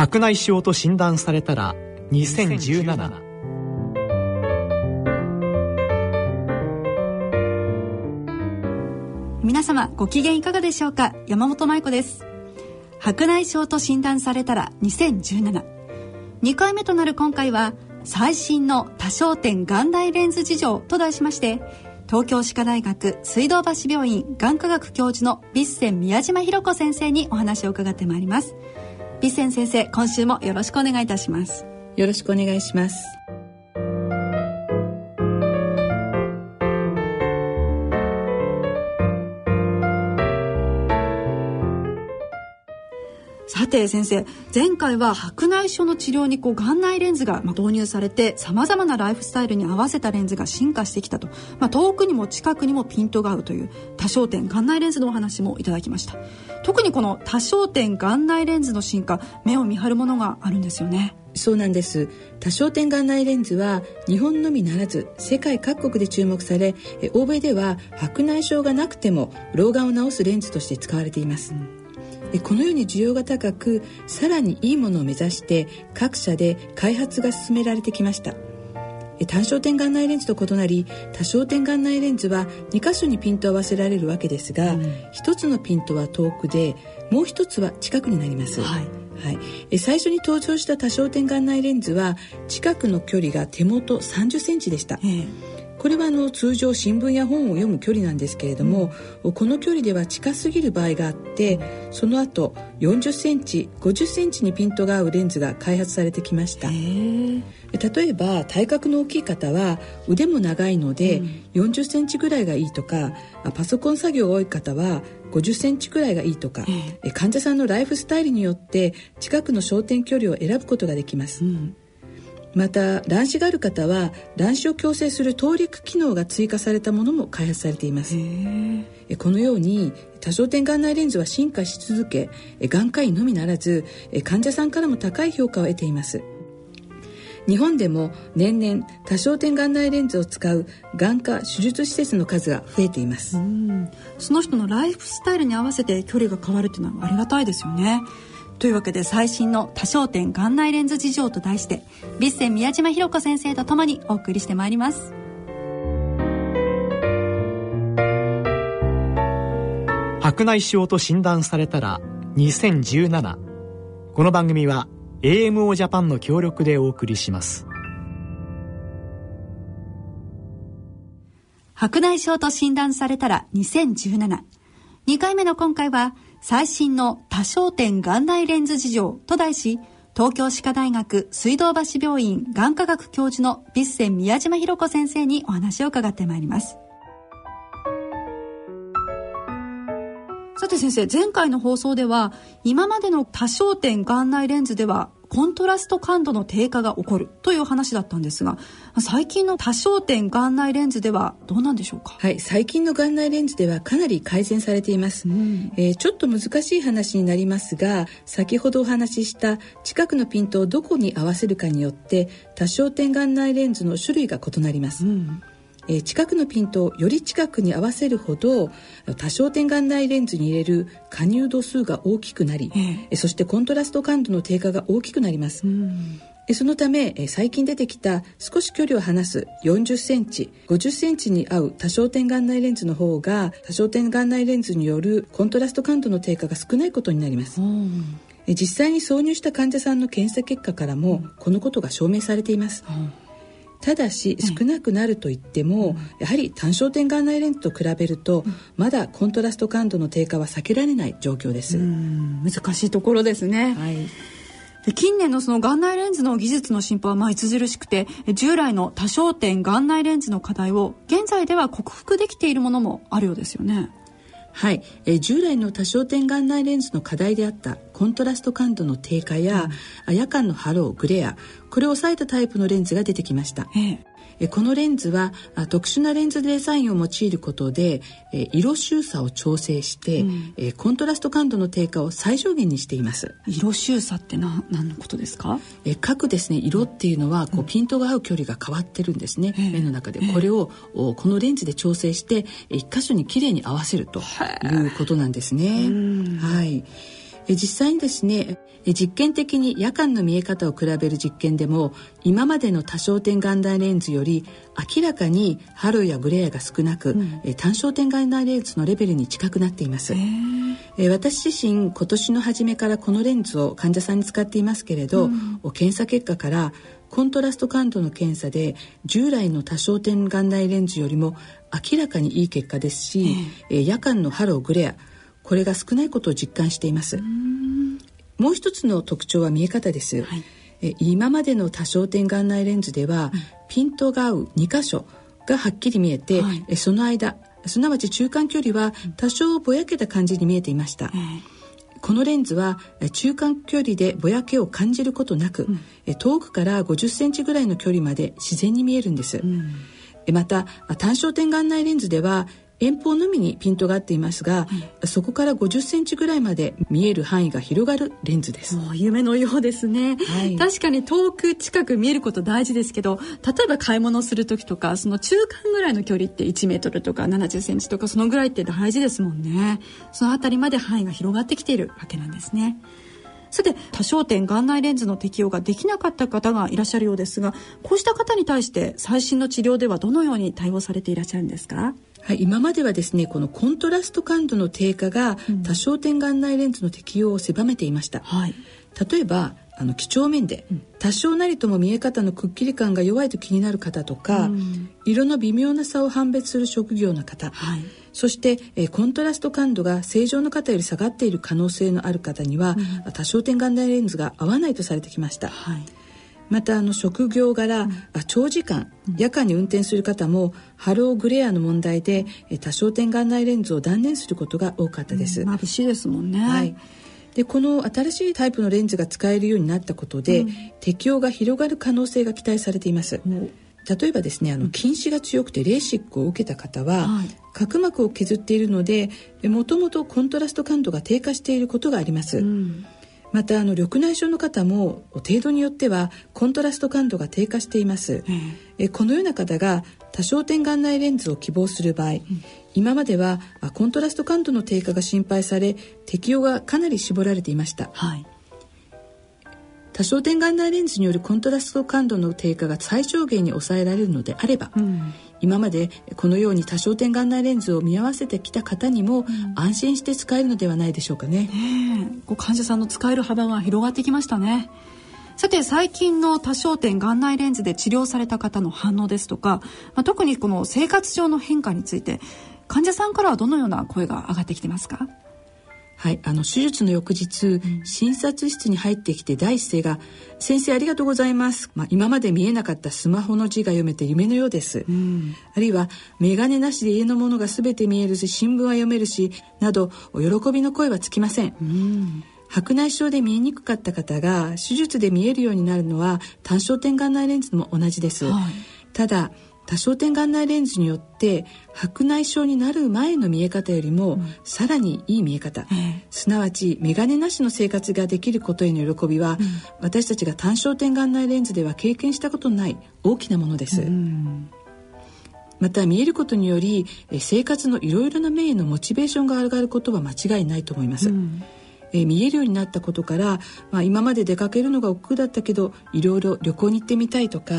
白内障と診断されたら2017皆様ご機嫌いかがでしょうか？山本舞子です。白内障と診断されたら20172回目となる今回は最新の多焦点眼内レンズ事情と題しまして東京歯科大学水道橋病院眼科学教授のビッセン宮島博子先生にお話を伺ってまいります。ビッセン先生今週もよろしくお願いいたします。よろしくお願いします。て先生前回は白内障の治療にこう眼内レンズが導入されてさまざまなライフスタイルに合わせたレンズが進化してきたと、まあ、遠くにも近くにもピントが合うという多焦点眼内レンズのお話もいただきました。特にこの多焦点眼内レンズの進化目を見張るものがあるんですよね。そうなんです。多焦点眼内レンズは日本のみならず世界各国で注目され欧米では白内障がなくても老眼を治すレンズとして使われています、うんこのように需要が高くさらにいいものを目指して各社で開発が進められてきました。単焦点眼内レンズと異なり多焦点眼内レンズは2箇所にピントを合わせられるわけですが、うん、1つのピントは遠くでもう1つは近くになります、はい。はい、最初に登場した多焦点眼内レンズは近くの距離が手元30センチでした、えーこれはあの通常新聞や本を読む距離なんですけれども、うん、この距離では近すぎる場合があってその後40センチ50センチにピントが合うレンズが開発されてきました。例えば体格の大きい方は腕も長いので40センチぐらいがいいとかパソコン作業が多い方は50センチくらいがいいとか、患者さんのライフスタイルによって近くの焦点距離を選ぶことができます、うんまた卵子がある方は卵子を矯正する透力機能が追加されたものも開発されています。このように多焦点眼内レンズは進化し続け眼科医のみならず患者さんからも高い評価を得ています。日本でも年々多焦点眼内レンズを使う眼科手術施設の数が増えています。その人のライフスタイルに合わせて距離が変わるっていうのはありがたいですよねというわけで最新の多焦点眼内レンズ事情と題してビッセン宮島博子先生とともにお送りしてまいります。白内障と診断されたら2017この番組は AMO ジャパンの協力でお送りします。白内障と診断されたら2017 2回目の今回は最新の多焦点眼内レンズ事情と題し、東京歯科大学水道橋病院眼科学教授のビッセン宮島博子先生にお話を伺ってまいります。さて先生、前回の放送では、今までの多焦点眼内レンズではコントラスト感度の低下が起こるという話だったんですが最近の多焦点眼内レンズではどうなんでしょうか？はい最近の眼内レンズではかなり改善されています、うん、えー、ちょっと難しい話になりますが先ほどお話しした近くのピントをどこに合わせるかによって多焦点眼内レンズの種類が異なります、うんえー、近くのピントをより近くに合わせるほど多焦点眼内レンズに入れる加入度数が大きくなり、えー、そしてコントラスト感度の低下が大きくなります。そのため最近出てきた少し距離を離す40センチ50センチに合う多焦点眼内レンズの方が多焦点眼内レンズによるコントラスト感度の低下が少ないことになります。実際に挿入した患者さんの検査結果からもこのことが証明されています。うんただし少なくなるといっても、やはり単焦点眼内レンズと比べると、まだコントラスト感度の低下は避けられない状況です。難しいところですね、はい。で近年のその眼内レンズの技術の進歩はまあ著しくて従来の多焦点眼内レンズの課題を現在では克服できているものもあるようですよね。はい、えー、従来の多焦点眼内レンズの課題であったコントラスト感度の低下や、うん、夜間のハローグレアこれを抑えたタイプのレンズが出てきました。ええ。このレンズは特殊なレンズデザインを用いることで色収差を調整して、うん、コントラスト感度の低下を最小限にしています。色収差って何何のことですか？各ですね色っていうのはこうピントが合う距離が変わってるんですね、うん、目の中で。これをこのレンズで調整して一箇所にきれいに合わせるとい。うことなんですね。はい実際にですね実験的に夜間の見え方を比べる実験でも今までの多焦点眼内レンズより明らかにハローやグレアが少なく、うん、単焦点眼内レンズのレベルに近くなっています。私自身今年の初めからこのレンズを患者さんに使っていますけれど、うん、検査結果からコントラスト感度の検査で従来の多焦点眼内レンズよりも明らかにいい結果ですし、え夜間のハローグレアこれが少ないことを実感しています。もう一つの特徴は見え方です、はい、え今までの多焦点眼内レンズでは、うん、ピントが合う2箇所がはっきり見えて、はい、えその間すなわち中間距離は多少ぼやけた感じに見えていました、うん、このレンズは中間距離でぼやけを感じることなく、うん、遠くから50センチぐらいの距離まで自然に見えるんです、また単焦点眼内レンズでは遠方のみにピントが合っていますが、うん、そこから50センチぐらいまで見える範囲が広がるレンズです。夢のようですね、はい、確かに遠く近く見えること大事ですけど例えば買い物する時とかその中間ぐらいの距離って1メートルとか70センチとかそのぐらいって大事ですもんね。その辺りまで範囲が広がってきているわけなんですねさて多焦点眼内レンズの適用ができなかった方がいらっしゃるようですがこうした方に対して最新の治療ではどのように対応されていらっしゃるんですか？はい、今まではですねこのコントラスト感度の低下が多焦点眼内レンズの適用を狭めていました、はい、例えばあの几帳面で、多少なりとも見え方のくっきり感が弱いと気になる方とか、うん、色の微妙な差を判別する職業の方、はい、そして、えコントラスト感度が正常の方より下がっている可能性のある方には、うん、多焦点眼内レンズが合わないとされてきました。はいまたあの職業柄、うん、長時間夜間に運転する方もハローグレアの問題で多焦点眼内レンズを断念することが多かったです。うん、眩しいですもんね。はい。でこの新しいタイプのレンズが使えるようになったことで、うん、適用が広がる可能性が期待されています。例えばですねあの近視が強くてレーシックを受けた方は、はい、角膜を削っているのでもともとコントラスト感度が低下していることがあります。うん。またあの緑内障の方も程度によってはコントラスト感度が低下しています、うん、えこのような方が多焦点眼内レンズを希望する場合、うん、今まではコントラスト感度の低下が心配され適用がかなり絞られていました、はい、多焦点眼内レンズによるコントラスト感度の低下が最小限に抑えられるのであれば、うん。今までこのように多焦点眼内レンズを見合わせてきた方にも安心して使えるのではないでしょうかね。う患者さんの使える幅が広がってきましたね。さて最近の多焦点眼内レンズで治療された方の反応ですとか、まあ、特にこの生活上の変化について患者さんからはどのような声が上がってきてますか？はい、あの手術の翌日、診察室に入ってきて第一声が「先生ありがとうございます」まあ、今まで見えなかったスマホの字が読めて夢のようです、うん、あるいは「眼鏡なしで家のものが全て見えるし新聞は読めるし」などお喜びの声はつきません、うん。白内障で見えにくかった方が手術で見えるようになるのは単焦点眼内レンズも同じです、はい、ただ多焦点眼内レンズによって白内障になる前の見え方よりも、さらにいい見え方、すなわち眼鏡なしの生活ができることへの喜びは、うん、私たちが単焦点眼内レンズでは経験したことのない大きなものです。また見えることにより生活のいろいろな面へのモチベーションが上がることは間違いないと思います。うんえー、見えるようになったことから、まあ、今まで出かけるのが億劫だったけどいろいろ旅行に行ってみたいとか、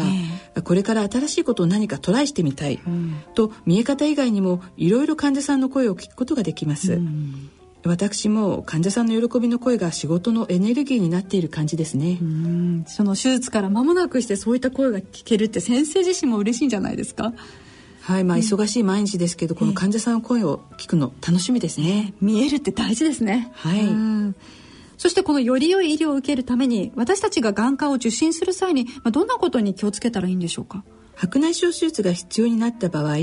えー、これから新しいことを何かトライしてみたい、うん、と見え方以外にもいろいろ患者さんの声を聞くことができます。うん。私も患者さんの喜びの声が仕事のエネルギーになっている感じですね。その手術から間もなくしてそういった声が聞けるって先生自身も嬉しいんじゃないですか？はいまあ忙しい毎日ですけど、この患者さんの声を聞くの楽しみですね、見えるって大事ですね。はい。そしてこのより良い医療を受けるために私たちが眼科を受診する際に、まあ、どんなことに気をつけたらいいんでしょうか？白内障手術が必要になった場合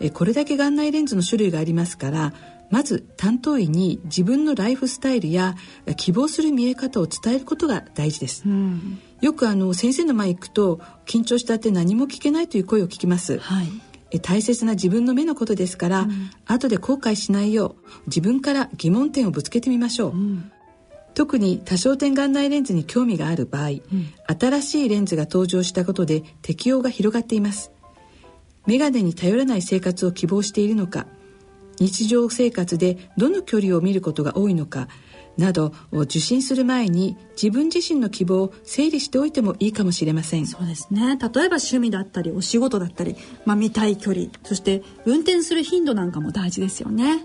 えこれだけ眼内レンズの種類がありますからまず担当医に自分のライフスタイルや希望する見え方を伝えることが大事です、うん、よくあの先生の前行くと緊張したって何も聞けないという声を聞きます、はい大切な自分の目のことですから、うん、後で後悔しないよう自分から疑問点をぶつけてみましょう、うん、特に多焦点眼内レンズに興味がある場合、うん、新しいレンズが登場したことで適用が広がっています。眼鏡に頼らない生活を希望しているのか日常生活でどの距離を見ることが多いのかなど受診する前に自分自身の希望を整理しておいてもいいかもしれません。そうですね。例えば趣味だったりお仕事だったり、まあ、見たい距離そして運転する頻度なんかも大事ですよね。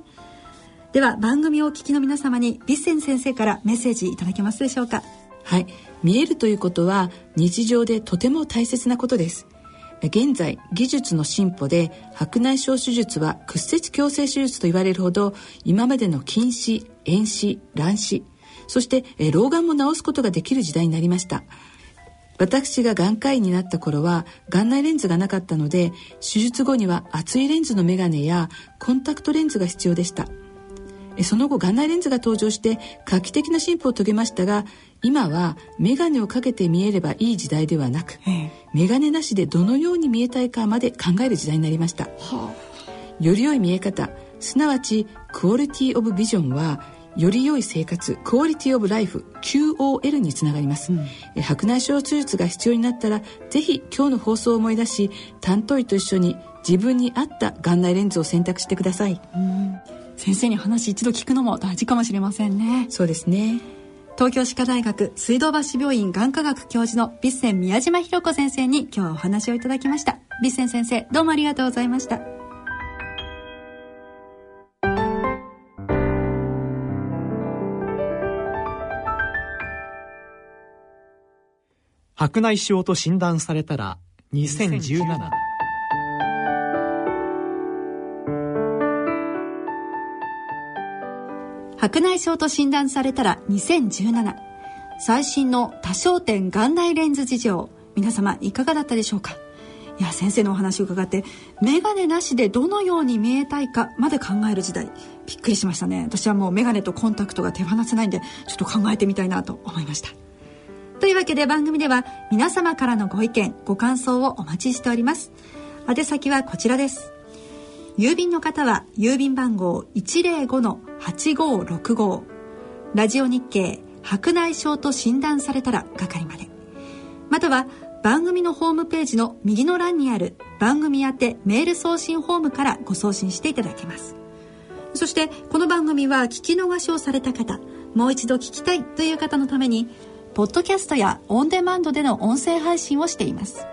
では番組をお聞きの皆様にビッセン先生からメッセージいただけますでしょうか？はい。見えるということは日常でとても大切なことです現在技術の進歩で白内障手術は屈折矯正手術と言われるほど今までの近視遠視乱視そして老眼も治すことができる時代になりました。私が眼科医になった頃は眼内レンズがなかったので手術後には厚いレンズのメガネやコンタクトレンズが必要でした。その後眼内レンズが登場して画期的な進歩を遂げましたが今は眼鏡をかけて見えればいい時代ではなく、眼鏡なしでどのように見えたいかまで考える時代になりました、はあ、より良い見え方すなわちクオリティオブビジョンはより良い生活クオリティオブライフ QOL につながります、うん、白内障手術が必要になったらぜひ今日の放送を思い出し担当医と一緒に自分に合った眼内レンズを選択してください、うん。先生に話一度聞くのも大事かもしれませんね。そうですね東京歯科大学水道橋病院眼科学教授のビッセン宮島博子先生に今日はお話をいただきました。ビッセン先生どうもありがとうございました。白内障と診断されたら2017白内障と診断されたら2017最新の多焦点眼内レンズ事情。皆様いかがだったでしょうか？いや先生のお話を伺って眼鏡なしでどのように見えたいかまで考える時代。びっくりしましたね。私はもう眼鏡とコンタクトが手放せないんでちょっと考えてみたいなと思いました。というわけで番組では皆様からのご意見ご感想をお待ちしております。宛先はこちらです。郵便の方は郵便番号105-8565ラジオ日経白内障と診断されたら係まで。または番組のホームページの右の欄にある番組宛てメール送信ホームからご送信していただけます。そしてこの番組は聞き逃しをされた方もう一度聞きたいという方のためにポッドキャストやオンデマンドでの音声配信をしています。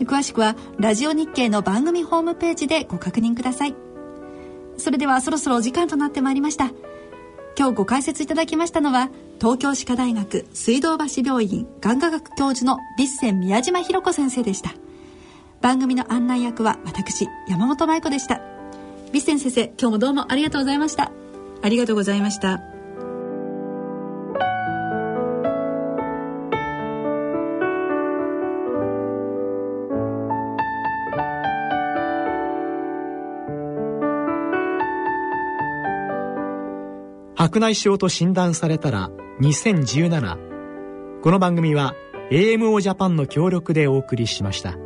詳しくはラジオ日経の番組ホームページでご確認ください。それではそろそろお時間となってまいりました。今日ご解説いただきましたのは東京歯科大学水道橋病院眼科学教授のビッセン宮島博子先生でした。番組の案内役は私山本舞子でした。ビッセン先生今日もどうもありがとうございました。ありがとうございました。白内障と診断されたら2017この番組は AMO ジャパンの協力でお送りしました。